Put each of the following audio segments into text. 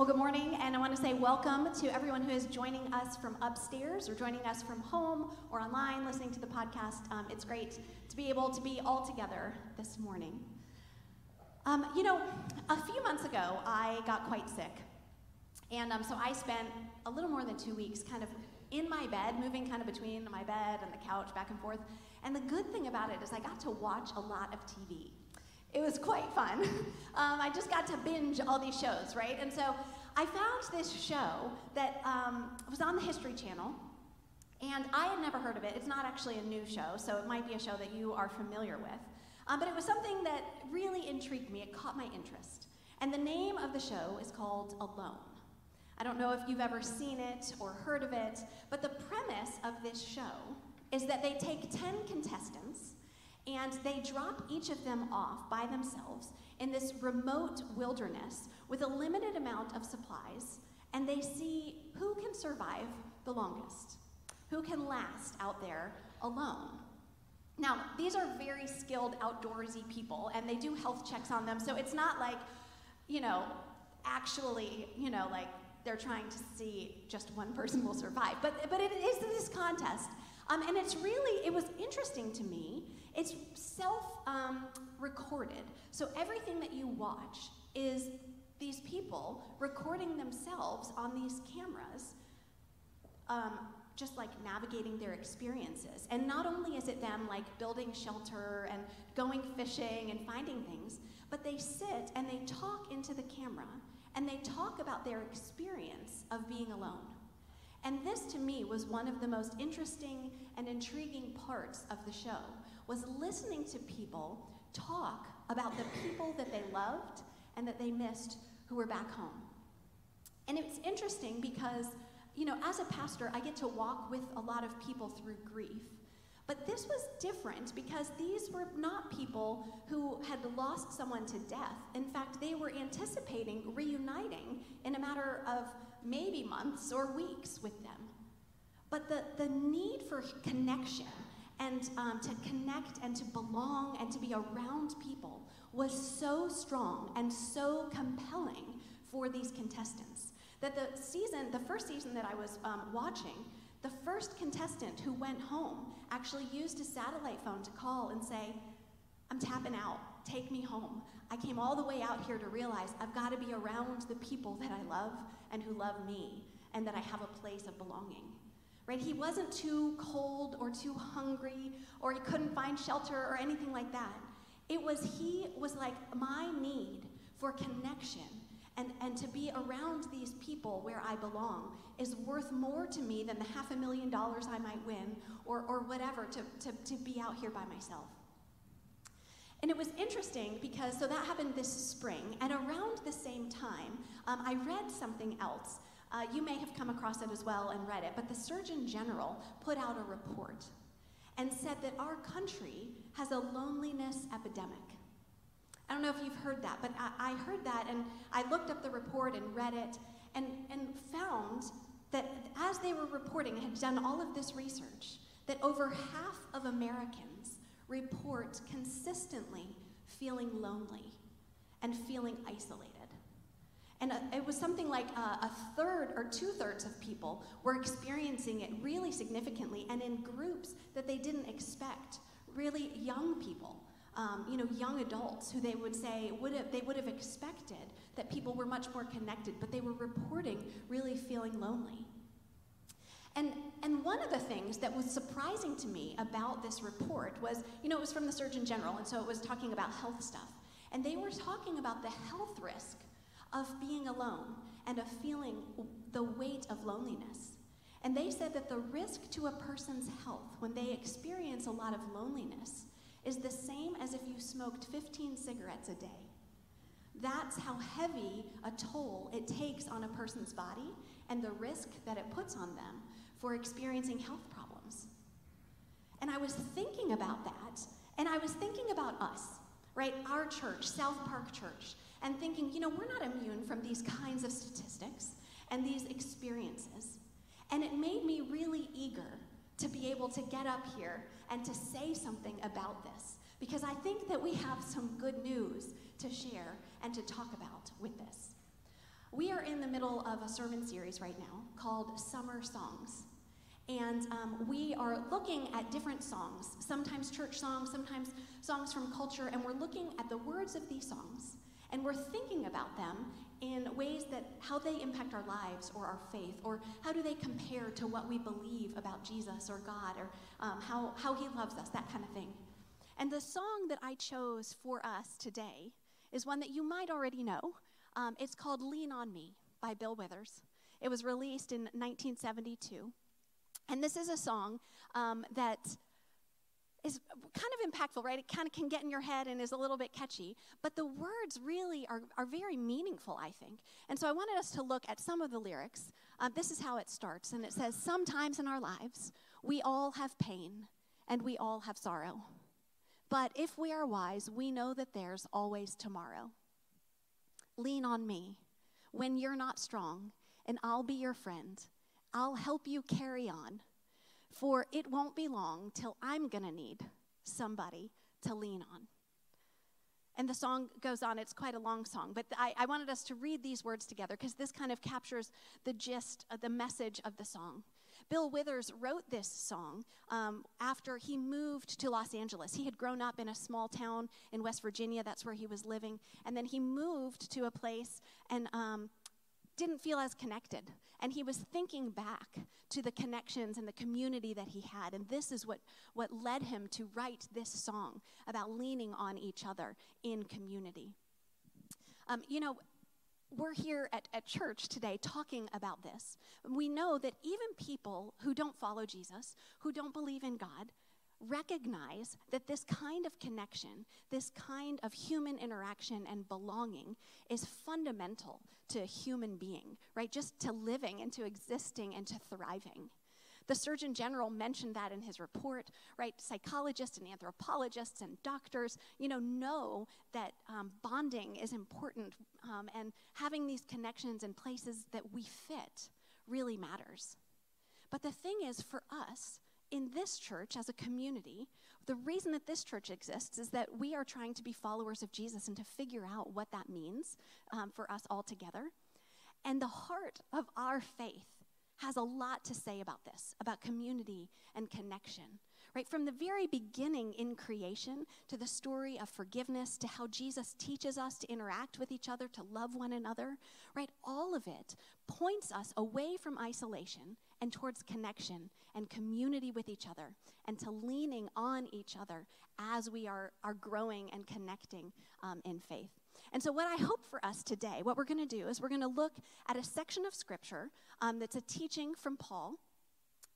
Well, good morning, and I want to say welcome to everyone who is joining us from upstairs or joining us from home or online listening to the podcast. Um, it's great to be able to be all together this morning. Um, you know, a few months ago, I got quite sick. And um, so I spent a little more than two weeks kind of in my bed, moving kind of between my bed and the couch back and forth. And the good thing about it is I got to watch a lot of TV. It was quite fun. um, I just got to binge all these shows, right? And so I found this show that um, was on the History Channel, and I had never heard of it. It's not actually a new show, so it might be a show that you are familiar with. Um, but it was something that really intrigued me. It caught my interest. And the name of the show is called Alone. I don't know if you've ever seen it or heard of it, but the premise of this show is that they take 10 contestants and they drop each of them off by themselves in this remote wilderness with a limited amount of supplies, and they see who can survive the longest, who can last out there alone. Now, these are very skilled outdoorsy people, and they do health checks on them, so it's not like, you know, actually, you know, like they're trying to see just one person will survive. But, but it is this contest. Um, and it's really, it was interesting to me. It's self um, recorded. So everything that you watch is these people recording themselves on these cameras, um, just like navigating their experiences. And not only is it them like building shelter and going fishing and finding things, but they sit and they talk into the camera and they talk about their experience of being alone. And this to me was one of the most interesting and intriguing parts of the show was listening to people talk about the people that they loved and that they missed who were back home. And it's interesting because, you know, as a pastor, I get to walk with a lot of people through grief. But this was different because these were not people who had lost someone to death. In fact, they were anticipating reuniting in a matter of maybe months or weeks with them. But the, the need for connection and um, to connect and to belong and to be around people was so strong and so compelling for these contestants that the season, the first season that I was um, watching, the first contestant who went home actually used a satellite phone to call and say, I'm tapping out, take me home. I came all the way out here to realize I've got to be around the people that I love and who love me, and that I have a place of belonging. Right? He wasn't too cold or too hungry, or he couldn't find shelter or anything like that. It was he was like my need for connection and, and to be around these people where I belong is worth more to me than the half a million dollars I might win or, or whatever to, to, to be out here by myself. And it was interesting because, so that happened this spring, and around the same time, um, I read something else. Uh, you may have come across it as well and read it, but the Surgeon General put out a report and said that our country has a loneliness epidemic. I don't know if you've heard that, but I, I heard that and I looked up the report and read it and, and found that as they were reporting had done all of this research, that over half of Americans report consistently feeling lonely and feeling isolated. And uh, it was something like uh, a third or two thirds of people were experiencing it really significantly and in groups that they didn't expect, really young people um, you know, young adults who they would say would have, they would have expected that people were much more connected, but they were reporting really feeling lonely. And, and one of the things that was surprising to me about this report was, you know, it was from the Surgeon General, and so it was talking about health stuff. And they were talking about the health risk of being alone and of feeling the weight of loneliness. And they said that the risk to a person's health when they experience a lot of loneliness is the same as if you smoked 15 cigarettes a day. That's how heavy a toll it takes on a person's body and the risk that it puts on them for experiencing health problems. And I was thinking about that, and I was thinking about us, right? Our church, South Park Church, and thinking, you know, we're not immune from these kinds of statistics and these experiences. And it made me really eager to be able to get up here and to say something about this because I think that we have some good news to share and to talk about with this. We are in the middle of a sermon series right now called Summer Songs. And um, we are looking at different songs, sometimes church songs, sometimes songs from culture, and we're looking at the words of these songs. And we're thinking about them in ways that how they impact our lives or our faith, or how do they compare to what we believe about Jesus or God, or um, how, how He loves us, that kind of thing. And the song that I chose for us today is one that you might already know. Um, it's called Lean on Me by Bill Withers. It was released in 1972. And this is a song um, that is kind of impactful, right? It kind of can get in your head and is a little bit catchy, but the words really are, are very meaningful, I think. And so I wanted us to look at some of the lyrics. Uh, this is how it starts, and it says, Sometimes in our lives, we all have pain and we all have sorrow. But if we are wise, we know that there's always tomorrow. Lean on me when you're not strong, and I'll be your friend. I'll help you carry on for it won't be long till I'm going to need somebody to lean on. And the song goes on, it's quite a long song, but I, I wanted us to read these words together because this kind of captures the gist, of the message of the song. Bill Withers wrote this song um, after he moved to Los Angeles. He had grown up in a small town in West Virginia, that's where he was living. And then he moved to a place and um, didn't feel as connected. And he was thinking back to the connections and the community that he had. And this is what, what led him to write this song about leaning on each other in community. Um, you know, we're here at, at church today talking about this. We know that even people who don't follow Jesus, who don't believe in God, recognize that this kind of connection, this kind of human interaction and belonging is fundamental to human being, right? Just to living and to existing and to thriving. The Surgeon General mentioned that in his report, right? Psychologists and anthropologists and doctors, you know, know that um, bonding is important um, and having these connections in places that we fit really matters. But the thing is, for us, in this church as a community, the reason that this church exists is that we are trying to be followers of Jesus and to figure out what that means um, for us all together. And the heart of our faith has a lot to say about this, about community and connection. Right? From the very beginning in creation to the story of forgiveness to how Jesus teaches us to interact with each other, to love one another, right? All of it points us away from isolation and towards connection and community with each other and to leaning on each other as we are, are growing and connecting um, in faith. And so, what I hope for us today, what we're going to do is we're going to look at a section of scripture um, that's a teaching from Paul,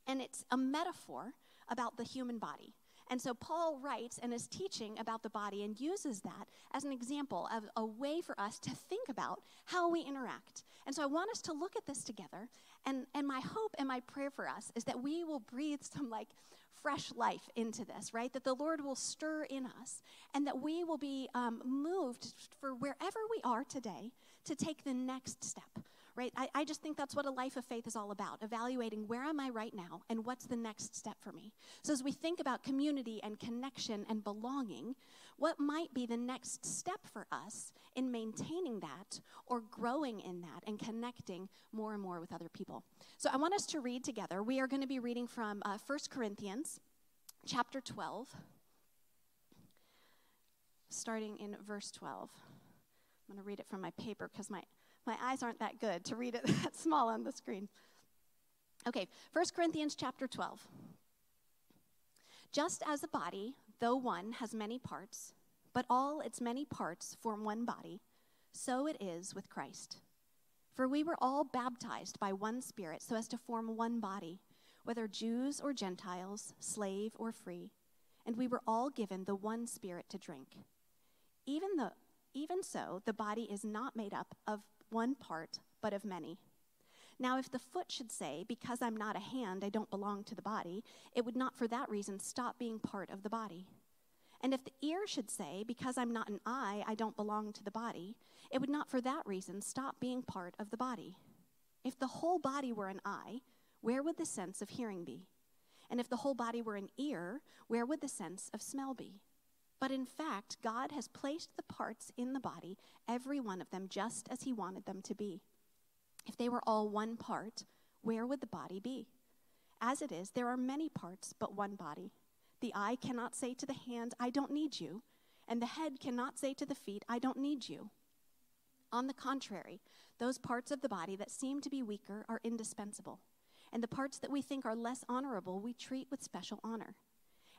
and it's a metaphor about the human body. And so Paul writes and is teaching about the body and uses that as an example of a way for us to think about how we interact. And so I want us to look at this together. And, and my hope and my prayer for us is that we will breathe some like fresh life into this, right? That the Lord will stir in us and that we will be um, moved for wherever we are today to take the next step right? I, I just think that's what a life of faith is all about evaluating where am I right now and what's the next step for me. So, as we think about community and connection and belonging, what might be the next step for us in maintaining that or growing in that and connecting more and more with other people? So, I want us to read together. We are going to be reading from uh, 1 Corinthians chapter 12, starting in verse 12. I'm going to read it from my paper because my my eyes aren't that good to read it that small on the screen. Okay, 1 Corinthians chapter 12. Just as a body, though one, has many parts, but all its many parts form one body, so it is with Christ. For we were all baptized by one Spirit so as to form one body, whether Jews or Gentiles, slave or free, and we were all given the one Spirit to drink. Even though even so, the body is not made up of one part, but of many. Now, if the foot should say, Because I'm not a hand, I don't belong to the body, it would not for that reason stop being part of the body. And if the ear should say, Because I'm not an eye, I don't belong to the body, it would not for that reason stop being part of the body. If the whole body were an eye, where would the sense of hearing be? And if the whole body were an ear, where would the sense of smell be? But in fact, God has placed the parts in the body, every one of them, just as He wanted them to be. If they were all one part, where would the body be? As it is, there are many parts, but one body. The eye cannot say to the hand, I don't need you, and the head cannot say to the feet, I don't need you. On the contrary, those parts of the body that seem to be weaker are indispensable, and the parts that we think are less honorable we treat with special honor.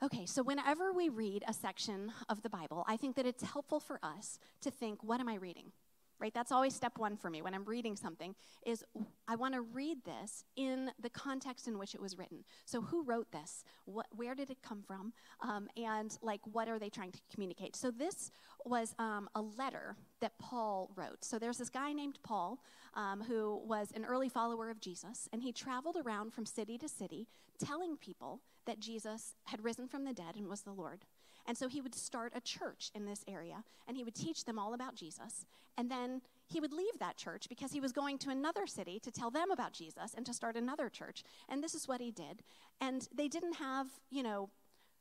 Okay, so whenever we read a section of the Bible, I think that it's helpful for us to think, what am I reading? Right? That's always step one for me when i'm reading something is i want to read this in the context in which it was written. So who wrote this? What, where did it come from? Um, and like what are they trying to communicate? So this was um, a letter that paul wrote. So there's this guy named paul um, who was an early follower of jesus and he traveled around from city to city telling people that jesus had risen from the dead and was the lord and so he would start a church in this area and he would teach them all about Jesus. And then he would leave that church because he was going to another city to tell them about Jesus and to start another church. And this is what he did. And they didn't have, you know,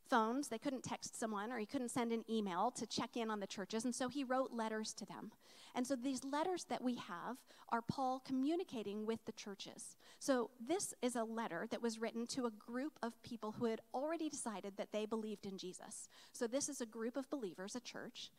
phones. They couldn't text someone or he couldn't send an email to check in on the churches. And so he wrote letters to them. And so these letters that we have are Paul communicating with the churches. So this is a letter that was written to a group of people who had already decided that they believed in Jesus. So this is a group of believers, a church.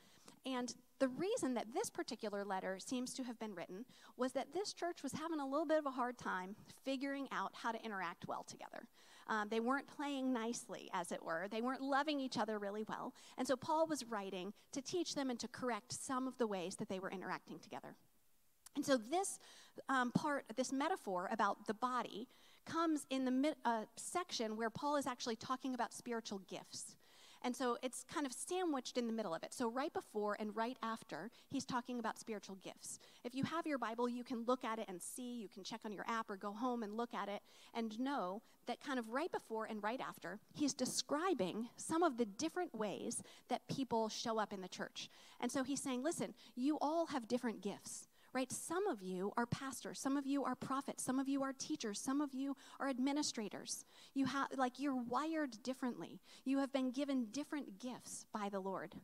And the reason that this particular letter seems to have been written was that this church was having a little bit of a hard time figuring out how to interact well together. Um, they weren't playing nicely, as it were. They weren't loving each other really well. And so Paul was writing to teach them and to correct some of the ways that they were interacting together. And so this um, part, this metaphor about the body, comes in the uh, section where Paul is actually talking about spiritual gifts. And so it's kind of sandwiched in the middle of it. So, right before and right after, he's talking about spiritual gifts. If you have your Bible, you can look at it and see. You can check on your app or go home and look at it and know that kind of right before and right after, he's describing some of the different ways that people show up in the church. And so he's saying, listen, you all have different gifts right? Some of you are pastors, some of you are prophets, some of you are teachers, some of you are administrators. You have like you're wired differently. You have been given different gifts by the Lord.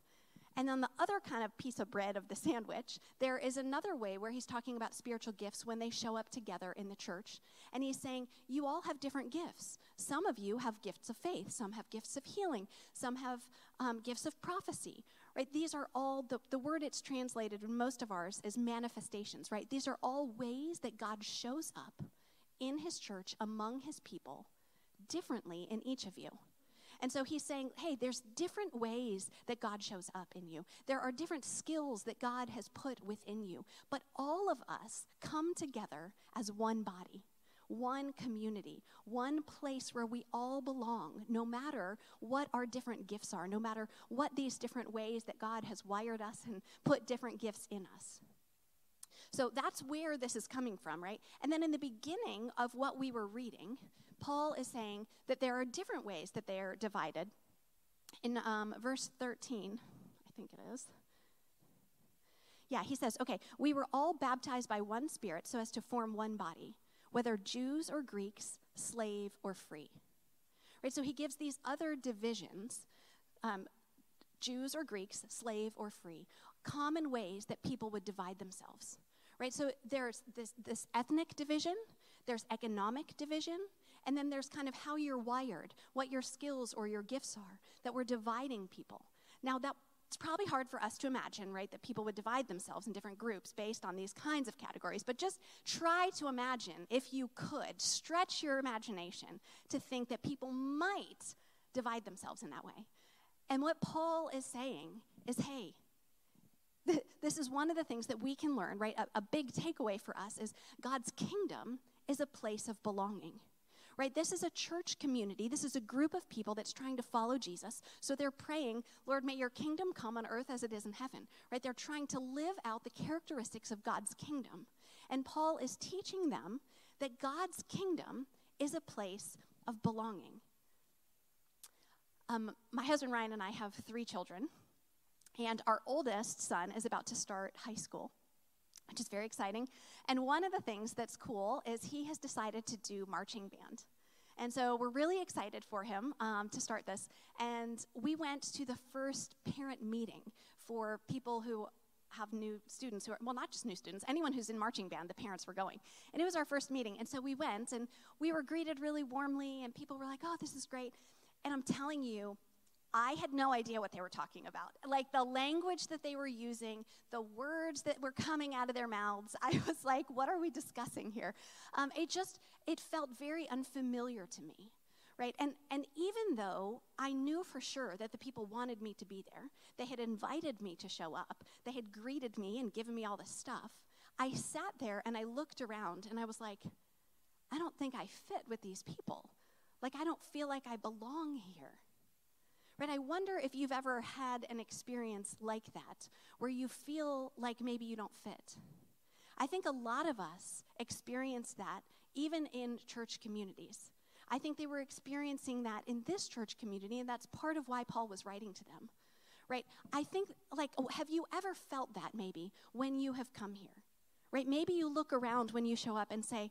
And then the other kind of piece of bread of the sandwich, there is another way where he's talking about spiritual gifts when they show up together in the church. And he's saying, You all have different gifts. Some of you have gifts of faith, some have gifts of healing, some have um, gifts of prophecy, right? These are all the, the word it's translated in most of ours is manifestations, right? These are all ways that God shows up in his church among his people differently in each of you. And so he's saying, hey, there's different ways that God shows up in you. There are different skills that God has put within you. But all of us come together as one body one community, one place where we all belong, no matter what our different gifts are, no matter what these different ways that God has wired us and put different gifts in us. So that's where this is coming from, right? And then in the beginning of what we were reading, Paul is saying that there are different ways that they are divided. In um, verse 13, I think it is. Yeah, he says, okay, we were all baptized by one spirit so as to form one body whether Jews or Greeks, slave or free. Right? So he gives these other divisions um, Jews or Greeks, slave or free, common ways that people would divide themselves. Right? So there's this, this ethnic division, there's economic division, and then there's kind of how you're wired, what your skills or your gifts are, that we're dividing people. Now, that it's probably hard for us to imagine, right, that people would divide themselves in different groups based on these kinds of categories. But just try to imagine, if you could, stretch your imagination to think that people might divide themselves in that way. And what Paul is saying is hey, this is one of the things that we can learn, right? A, a big takeaway for us is God's kingdom is a place of belonging right? This is a church community. This is a group of people that's trying to follow Jesus. So they're praying, Lord, may your kingdom come on earth as it is in heaven, right? They're trying to live out the characteristics of God's kingdom. And Paul is teaching them that God's kingdom is a place of belonging. Um, my husband Ryan and I have three children, and our oldest son is about to start high school, which is very exciting. And one of the things that's cool is he has decided to do marching band. And so we're really excited for him um, to start this. And we went to the first parent meeting for people who have new students who are, well, not just new students, anyone who's in marching band, the parents were going. And it was our first meeting. And so we went and we were greeted really warmly, and people were like, oh, this is great. And I'm telling you, I had no idea what they were talking about. Like the language that they were using, the words that were coming out of their mouths, I was like, what are we discussing here? Um, it just, it felt very unfamiliar to me right and and even though i knew for sure that the people wanted me to be there they had invited me to show up they had greeted me and given me all this stuff i sat there and i looked around and i was like i don't think i fit with these people like i don't feel like i belong here right i wonder if you've ever had an experience like that where you feel like maybe you don't fit i think a lot of us experience that even in church communities I think they were experiencing that in this church community, and that's part of why Paul was writing to them. Right? I think, like, oh, have you ever felt that maybe when you have come here? Right? Maybe you look around when you show up and say,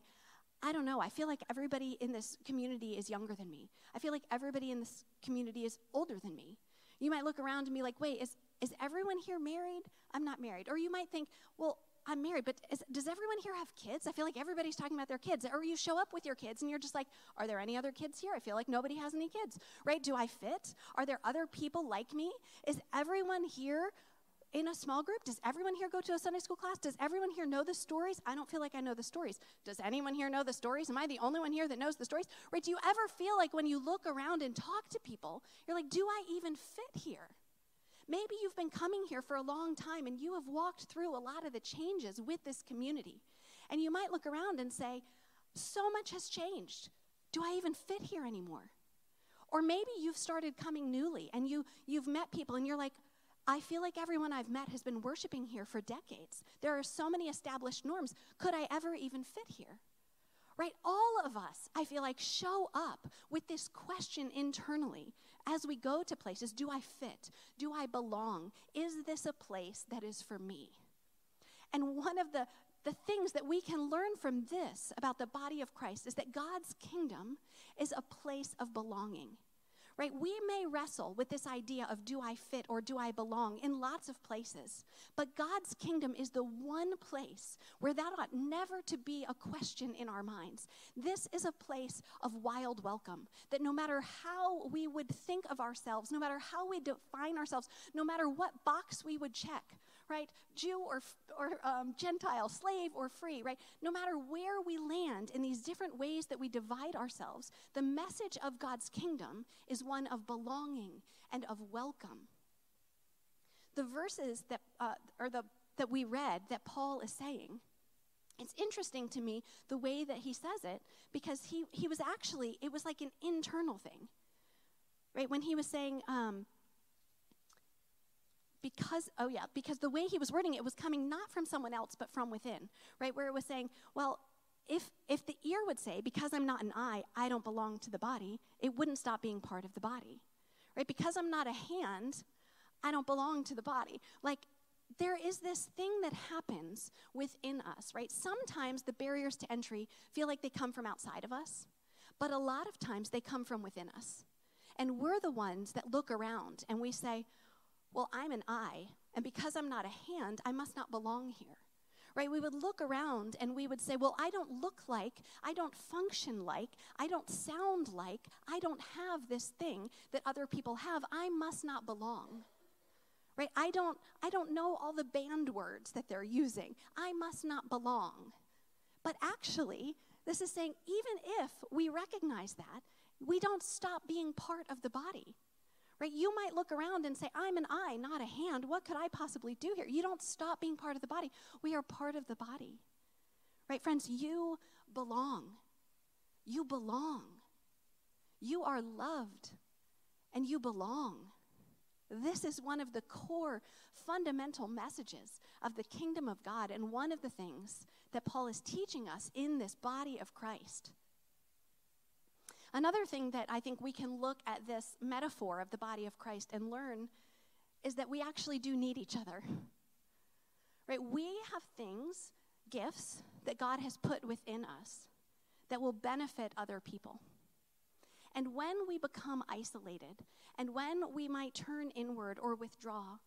I don't know, I feel like everybody in this community is younger than me. I feel like everybody in this community is older than me. You might look around and be like, wait, is, is everyone here married? I'm not married. Or you might think, well, I'm married, but is, does everyone here have kids? I feel like everybody's talking about their kids. Or you show up with your kids and you're just like, are there any other kids here? I feel like nobody has any kids, right? Do I fit? Are there other people like me? Is everyone here in a small group? Does everyone here go to a Sunday school class? Does everyone here know the stories? I don't feel like I know the stories. Does anyone here know the stories? Am I the only one here that knows the stories? Right? Do you ever feel like when you look around and talk to people, you're like, do I even fit here? Maybe you've been coming here for a long time and you have walked through a lot of the changes with this community. And you might look around and say, so much has changed. Do I even fit here anymore? Or maybe you've started coming newly and you, you've met people and you're like, I feel like everyone I've met has been worshiping here for decades. There are so many established norms. Could I ever even fit here? Right? All of us, I feel like, show up with this question internally as we go to places do I fit? Do I belong? Is this a place that is for me? And one of the, the things that we can learn from this about the body of Christ is that God's kingdom is a place of belonging right? We may wrestle with this idea of do I fit or do I belong in lots of places, but God's kingdom is the one place where that ought never to be a question in our minds. This is a place of wild welcome, that no matter how we would think of ourselves, no matter how we define ourselves, no matter what box we would check, right? Jew or, or um, Gentile, slave or free, right? No matter where we land in these different ways that we divide ourselves, the message of God's kingdom is one of belonging and of welcome. The verses that, uh, or the, that we read that Paul is saying, it's interesting to me the way that he says it because he, he was actually, it was like an internal thing. Right? When he was saying, um, because oh yeah because the way he was wording it was coming not from someone else but from within right? Where it was saying well if if the ear would say because i'm not an eye i don't belong to the body it wouldn't stop being part of the body right? Because i'm not a hand i don't belong to the body. Like there is this thing that happens within us right? Sometimes the barriers to entry feel like they come from outside of us but a lot of times they come from within us. And we're the ones that look around and we say well, I'm an eye, and because I'm not a hand, I must not belong here. Right? We would look around and we would say, well, I don't look like, I don't function like, I don't sound like, I don't have this thing that other people have. I must not belong. Right? I don't I don't know all the band words that they're using. I must not belong. But actually, this is saying even if we recognize that, we don't stop being part of the body. Right? You might look around and say, I'm an eye, not a hand. What could I possibly do here? You don't stop being part of the body. We are part of the body. Right, friends? You belong. You belong. You are loved and you belong. This is one of the core fundamental messages of the kingdom of God, and one of the things that Paul is teaching us in this body of Christ. Another thing that I think we can look at this metaphor of the body of Christ and learn is that we actually do need each other. Right? We have things, gifts, that God has put within us that will benefit other people. And when we become isolated, and when we might turn inward or withdraw,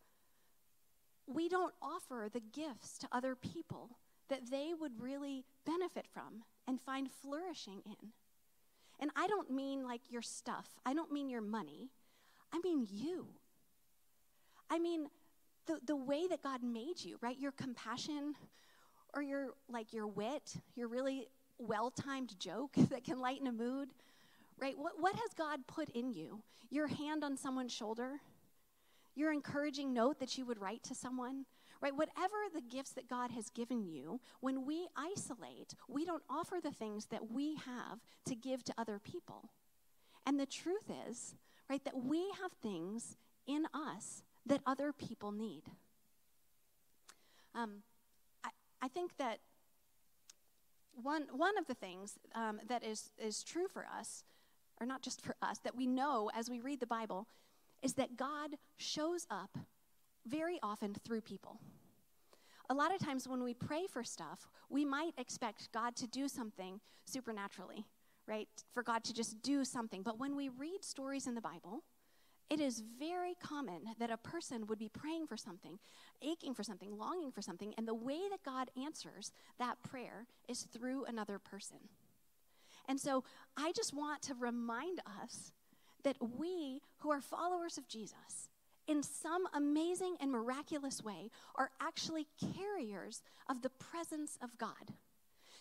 we don't offer the gifts to other people that they would really benefit from and find flourishing in. And I don't mean like your stuff, I don't mean your money, I mean you. I mean the, the way that God made you, right? Your compassion or your like your wit, your really well-timed joke that can lighten a mood, right? What, what has God put in you? Your hand on someone's shoulder, your encouraging note that you would write to someone, right? Whatever the gifts that God has given you, when we isolate, we don't offer the things that we have to give to other people. And the truth is, right, that we have things in us that other people need. Um, I, I think that one, one of the things um, that is, is true for us, or not just for us, that we know as we read the Bible, is that God shows up very often through people. A lot of times when we pray for stuff, we might expect God to do something supernaturally, right? For God to just do something. But when we read stories in the Bible, it is very common that a person would be praying for something, aching for something, longing for something, and the way that God answers that prayer is through another person. And so I just want to remind us that we who are followers of Jesus, in some amazing and miraculous way, are actually carriers of the presence of God.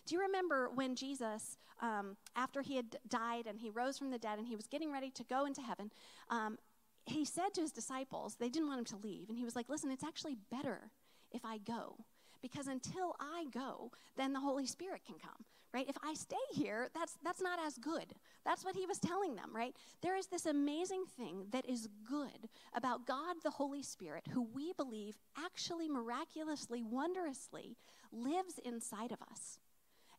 Do you remember when Jesus, um, after he had died and he rose from the dead and he was getting ready to go into heaven, um, he said to his disciples, they didn't want him to leave, and he was like, Listen, it's actually better if I go. Because until I go, then the Holy Spirit can come right? If I stay here, that's, that's not as good. That's what he was telling them, right? There is this amazing thing that is good about God the Holy Spirit, who we believe actually miraculously, wondrously lives inside of us.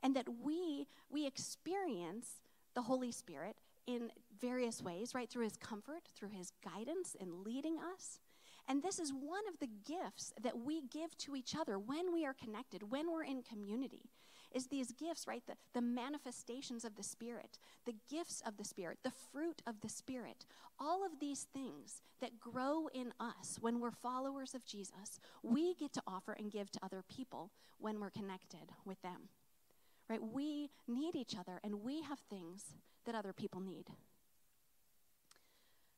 And that we, we experience the Holy Spirit in various ways, right? Through his comfort, through his guidance in leading us. And this is one of the gifts that we give to each other when we are connected, when we're in community is these gifts, right? The, the manifestations of the Spirit, the gifts of the Spirit, the fruit of the Spirit. All of these things that grow in us when we're followers of Jesus, we get to offer and give to other people when we're connected with them. Right? We need each other and we have things that other people need.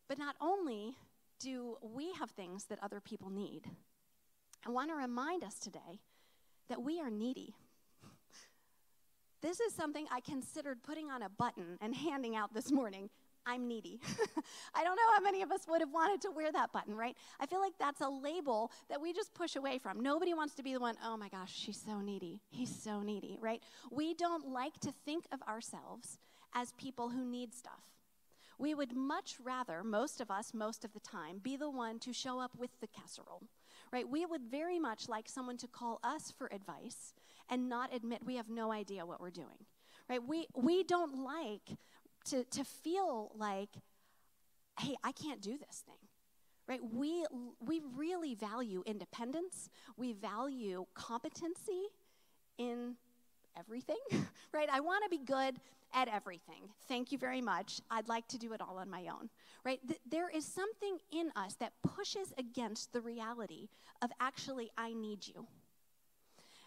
But not only do we have things that other people need, I want to remind us today that we are needy. This is something I considered putting on a button and handing out this morning. I'm needy. I don't know how many of us would have wanted to wear that button, right? I feel like that's a label that we just push away from. Nobody wants to be the one, oh my gosh, she's so needy. He's so needy, right? We don't like to think of ourselves as people who need stuff. We would much rather, most of us, most of the time, be the one to show up with the casserole, right? We would very much like someone to call us for advice and not admit we have no idea what we're doing. Right? We we don't like to to feel like hey, I can't do this thing. Right? We we really value independence. We value competency in everything. right? I want to be good at everything. Thank you very much. I'd like to do it all on my own. Right? Th- there is something in us that pushes against the reality of actually I need you.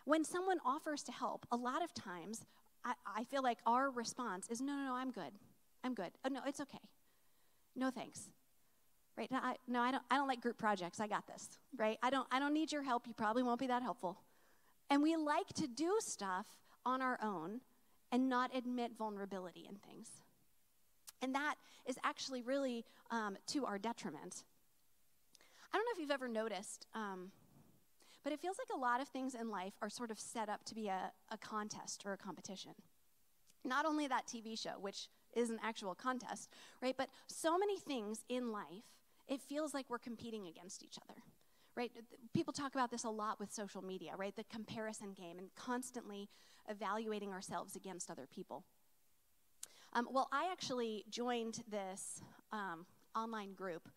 When someone offers to help, a lot of times I, I feel like our response is no, no, no, I'm good. I'm good. Oh, no, it's okay. No, thanks. Right? No, I, no, I don't. I don't like group projects. I got this. Right? I don't. I don't need your help. You probably won't be that helpful. And we like to do stuff on our own and not admit vulnerability in things. And that is actually really um, to our detriment. I don't know if you've ever noticed. Um, but it feels like a lot of things in life are sort of set up to be a, a contest or a competition. Not only that TV show, which is an actual contest, right? But so many things in life it feels like we're competing against each other right? People talk about this a lot with social media, right? The comparison game and constantly evaluating ourselves against other people. Um, well, I actually joined this um, online group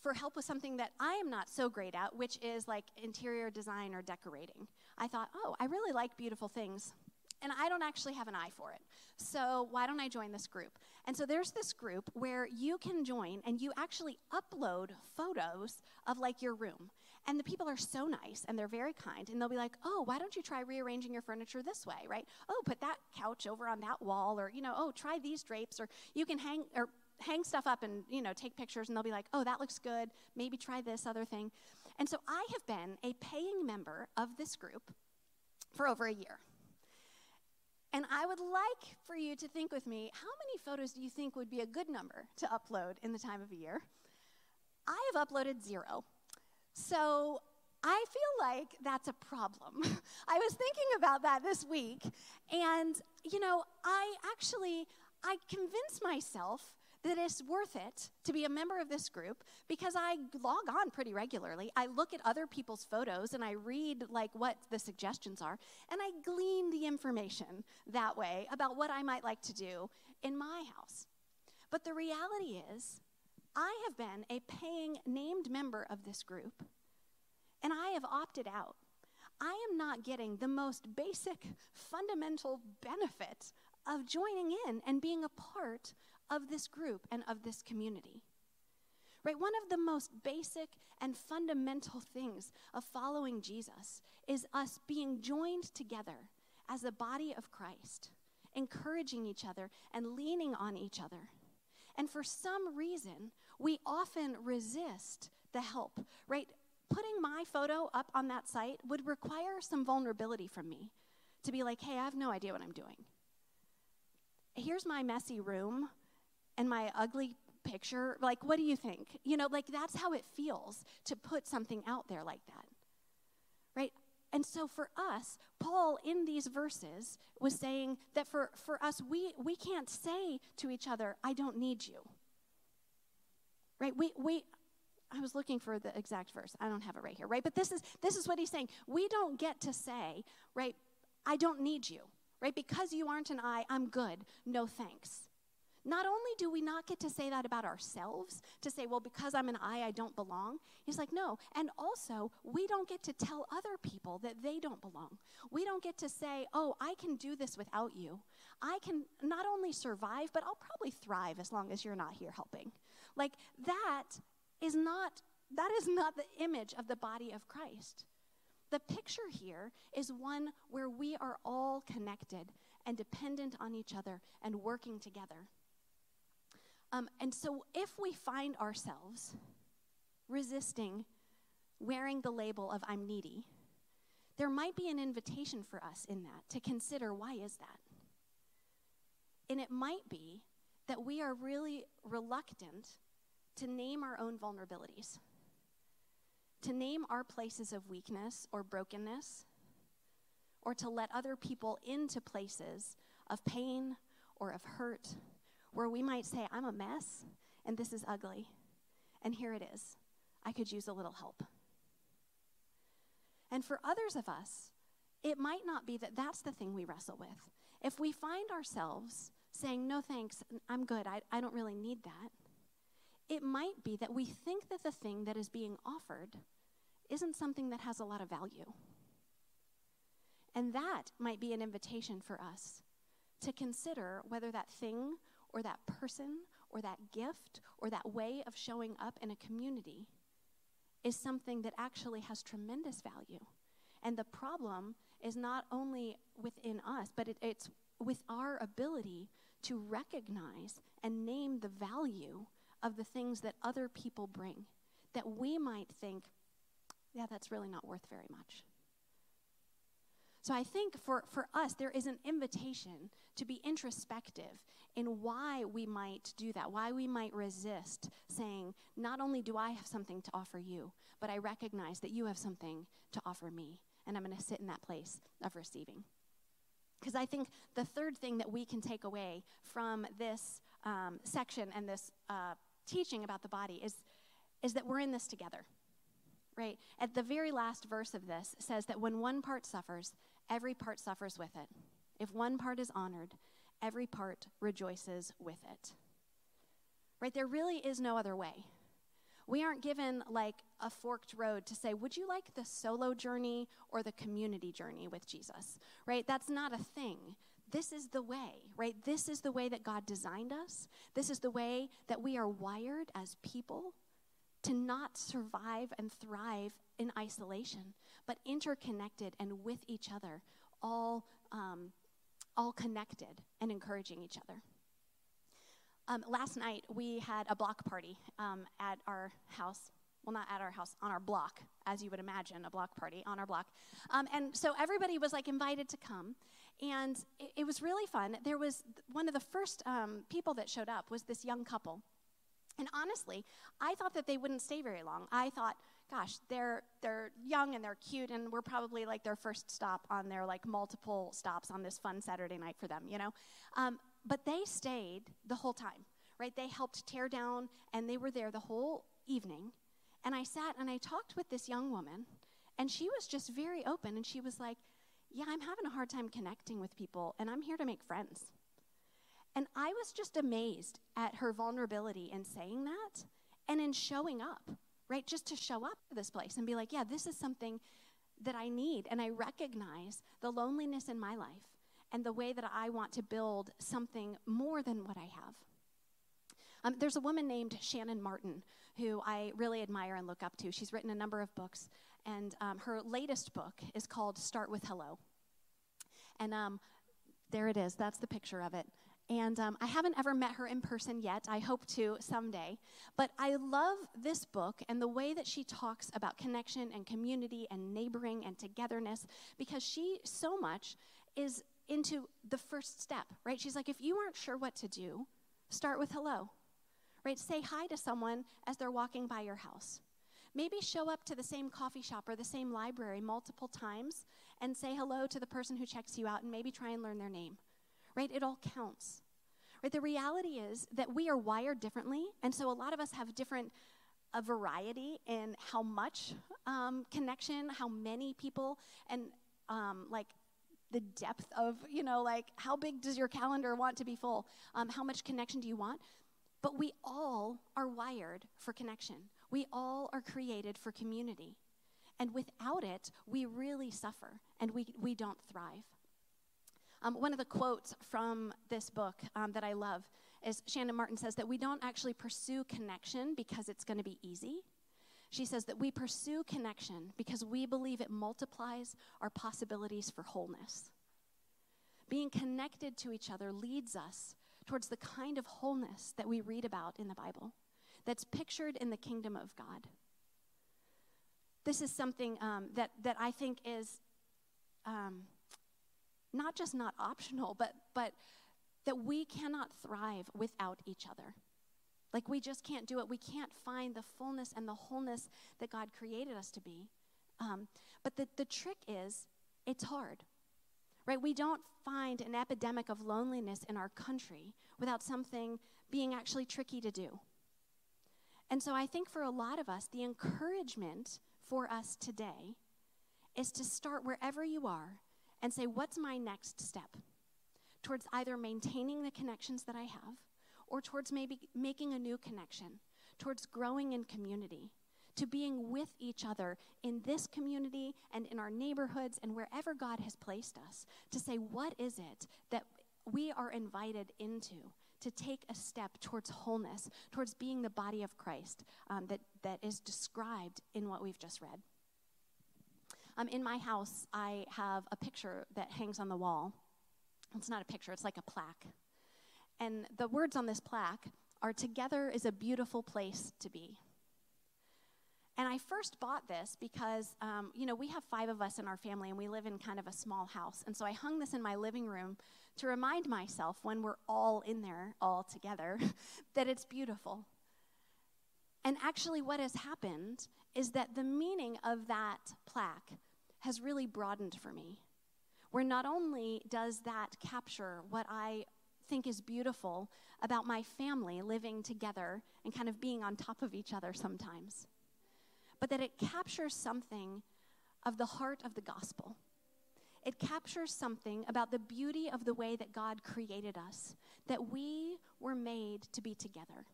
for help with something that I am not so great at, which is like interior design or decorating. I thought, oh, I really like beautiful things, and I don't actually have an eye for it. So why don't I join this group? And so there's this group where you can join and you actually upload photos of like your room. And the people are so nice and they're very kind. And they'll be like, oh, why don't you try rearranging your furniture this way, right? Oh, put that couch over on that wall, or, you know, oh, try these drapes, or you can hang, or hang stuff up and, you know, take pictures and they'll be like, oh, that looks good. Maybe try this other thing. And so I have been a paying member of this group for over a year. And I would like for you to think with me how many photos do you think would be a good number to upload in the time of a year? I have uploaded zero. So I feel like that's a problem. I was thinking about that this week, and you know, I actually I convinced myself that it's worth it to be a member of this group because I log on pretty regularly. I look at other people's photos and I read like what the suggestions are and I glean the information that way about what I might like to do in my house. But the reality is I have been a paying named member of this group and I have opted out. I am not getting the most basic fundamental benefit of joining in and being a part of this group and of this community. Right? One of the most basic and fundamental things of following Jesus is us being joined together as the body of Christ, encouraging each other and leaning on each other. And for some reason, we often resist the help, right? Putting my photo up on that site would require some vulnerability from me to be like, hey, I have no idea what I'm doing. Here's my messy room and my ugly picture. Like, what do you think? You know, like that's how it feels to put something out there like that. Right? And so for us, Paul in these verses was saying that for, for us, we, we can't say to each other, I don't need you. Right? We, we, I was looking for the exact verse. I don't have it right here, right? But this is this is what he's saying. We don't get to say, right, I don't need you. Right? Because you aren't an eye, I'm good. No thanks. Not only do we not get to say that about ourselves, to say, well, because I'm an eye, I don't belong. He's like, no. And also, we don't get to tell other people that they don't belong. We don't get to say, oh, I can do this without you. I can not only survive, but I'll probably thrive as long as you're not here helping. Like, that is not. That is not the image of the body of Christ. The picture here is one where we are all connected and dependent on each other and working together. Um, and so, if we find ourselves resisting wearing the label of I'm needy, there might be an invitation for us in that to consider why is that? And it might be that we are really reluctant to name our own vulnerabilities, to name our places of weakness or brokenness, or to let other people into places of pain or of hurt where we might say, I'm a mess and this is ugly, and here it is. I could use a little help. And for others of us, it might not be that that's the thing we wrestle with. If we find ourselves saying, No thanks, I'm good, I, I don't really need that, it might be that we think that the thing that is being offered isn't something that has a lot of value. And that might be an invitation for us to consider whether that thing or that person or that gift or that way of showing up in a community is something that actually has tremendous value. And the problem is not only within us, but it, it's with our ability to recognize and name the value of the things that other people bring that we might think, yeah, that's really not worth very much. So I think for, for us, there is an invitation to be introspective in why we might do that, why we might resist saying, not only do I have something to offer you, but I recognize that you have something to offer me, and I'm going to sit in that place of receiving. Because I think the third thing that we can take away from this um, section and this uh, teaching about the body is is that we're in this together, right? At the very last verse of this says that when one part suffers, every part suffers with it. If one part is honored, every part rejoices with it. Right? There really is no other way. We aren't given like a forked road to say, would you like the solo journey or the community journey with Jesus? Right? That's not a thing. This is the way, right? This is the way that God designed us. This is the way that we are wired as people to not survive and thrive in isolation, but interconnected and with each other, all, um, all connected and encouraging each other. Um, last night, we had a block party um, at our house. Well, not at our house, on our block, as you would imagine, a block party on our block. Um, and so everybody was like invited to come. And it, it was really fun. There was one of the first um, people that showed up was this young couple. And honestly, I thought that they wouldn't stay very long. I thought, gosh, they're they're young and they're cute, and we're probably like their first stop on their like multiple stops on this fun Saturday night for them, you know. Um, but they stayed the whole time, right? They helped tear down, and they were there the whole evening. And I sat and I talked with this young woman, and she was just very open, and she was like, "Yeah, I'm having a hard time connecting with people, and I'm here to make friends." And I was just amazed at her vulnerability in saying that and in showing up, right? Just to show up to this place and be like, yeah, this is something that I need. And I recognize the loneliness in my life and the way that I want to build something more than what I have. Um, there's a woman named Shannon Martin who I really admire and look up to. She's written a number of books, and um, her latest book is called Start with Hello. And um, there it is, that's the picture of it. And um, I haven't ever met her in person yet. I hope to someday. But I love this book and the way that she talks about connection and community and neighboring and togetherness because she so much is into the first step, right? She's like, if you aren't sure what to do, start with hello, right? Say hi to someone as they're walking by your house. Maybe show up to the same coffee shop or the same library multiple times and say hello to the person who checks you out and maybe try and learn their name right? It all counts. Right? The reality is that we are wired differently, and so a lot of us have different a variety in how much um, connection, how many people, and um, like the depth of, you know, like how big does your calendar want to be full? Um, how much connection do you want? But we all are wired for connection. We all are created for community. And without it, we really suffer and we, we don't thrive. Um, one of the quotes from this book um, that I love is Shannon Martin says that we don't actually pursue connection because it's going to be easy. She says that we pursue connection because we believe it multiplies our possibilities for wholeness. Being connected to each other leads us towards the kind of wholeness that we read about in the Bible, that's pictured in the kingdom of God. This is something um, that, that I think is um, not just not optional, but, but that we cannot thrive without each other. Like we just can't do it. We can't find the fullness and the wholeness that God created us to be. Um, but the, the trick is, it's hard, right? We don't find an epidemic of loneliness in our country without something being actually tricky to do. And so I think for a lot of us, the encouragement for us today is to start wherever you are and say, what's my next step? Towards either maintaining the connections that I have or towards maybe making a new connection, towards growing in community, to being with each other in this community and in our neighborhoods and wherever God has placed us, to say, what is it that we are invited into? To take a step towards wholeness, towards being the body of Christ um, that, that is described in what we've just read. Um, in my house, I have a picture that hangs on the wall. It's not a picture, it's like a plaque. And the words on this plaque are Together is a beautiful place to be. And I first bought this because, um, you know, we have five of us in our family and we live in kind of a small house. And so I hung this in my living room to remind myself when we're all in there, all together, that it's beautiful. And actually, what has happened is that the meaning of that plaque has really broadened for me. Where not only does that capture what I think is beautiful about my family living together and kind of being on top of each other sometimes, but that it captures something of the heart of the gospel. It captures something about the beauty of the way that God created us, that we were made to be together,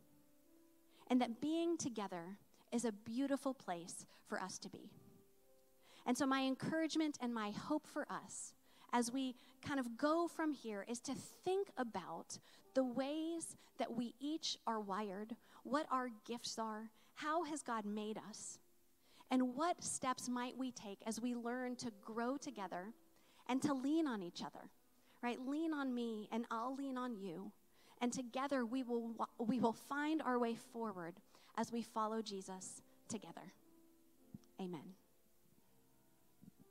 and that being together is a beautiful place for us to be. And so, my encouragement and my hope for us as we kind of go from here is to think about the ways that we each are wired, what our gifts are, how has God made us, and what steps might we take as we learn to grow together and to lean on each other, right? Lean on me and I'll lean on you. And together we will, we will find our way forward as we follow Jesus together. Amen.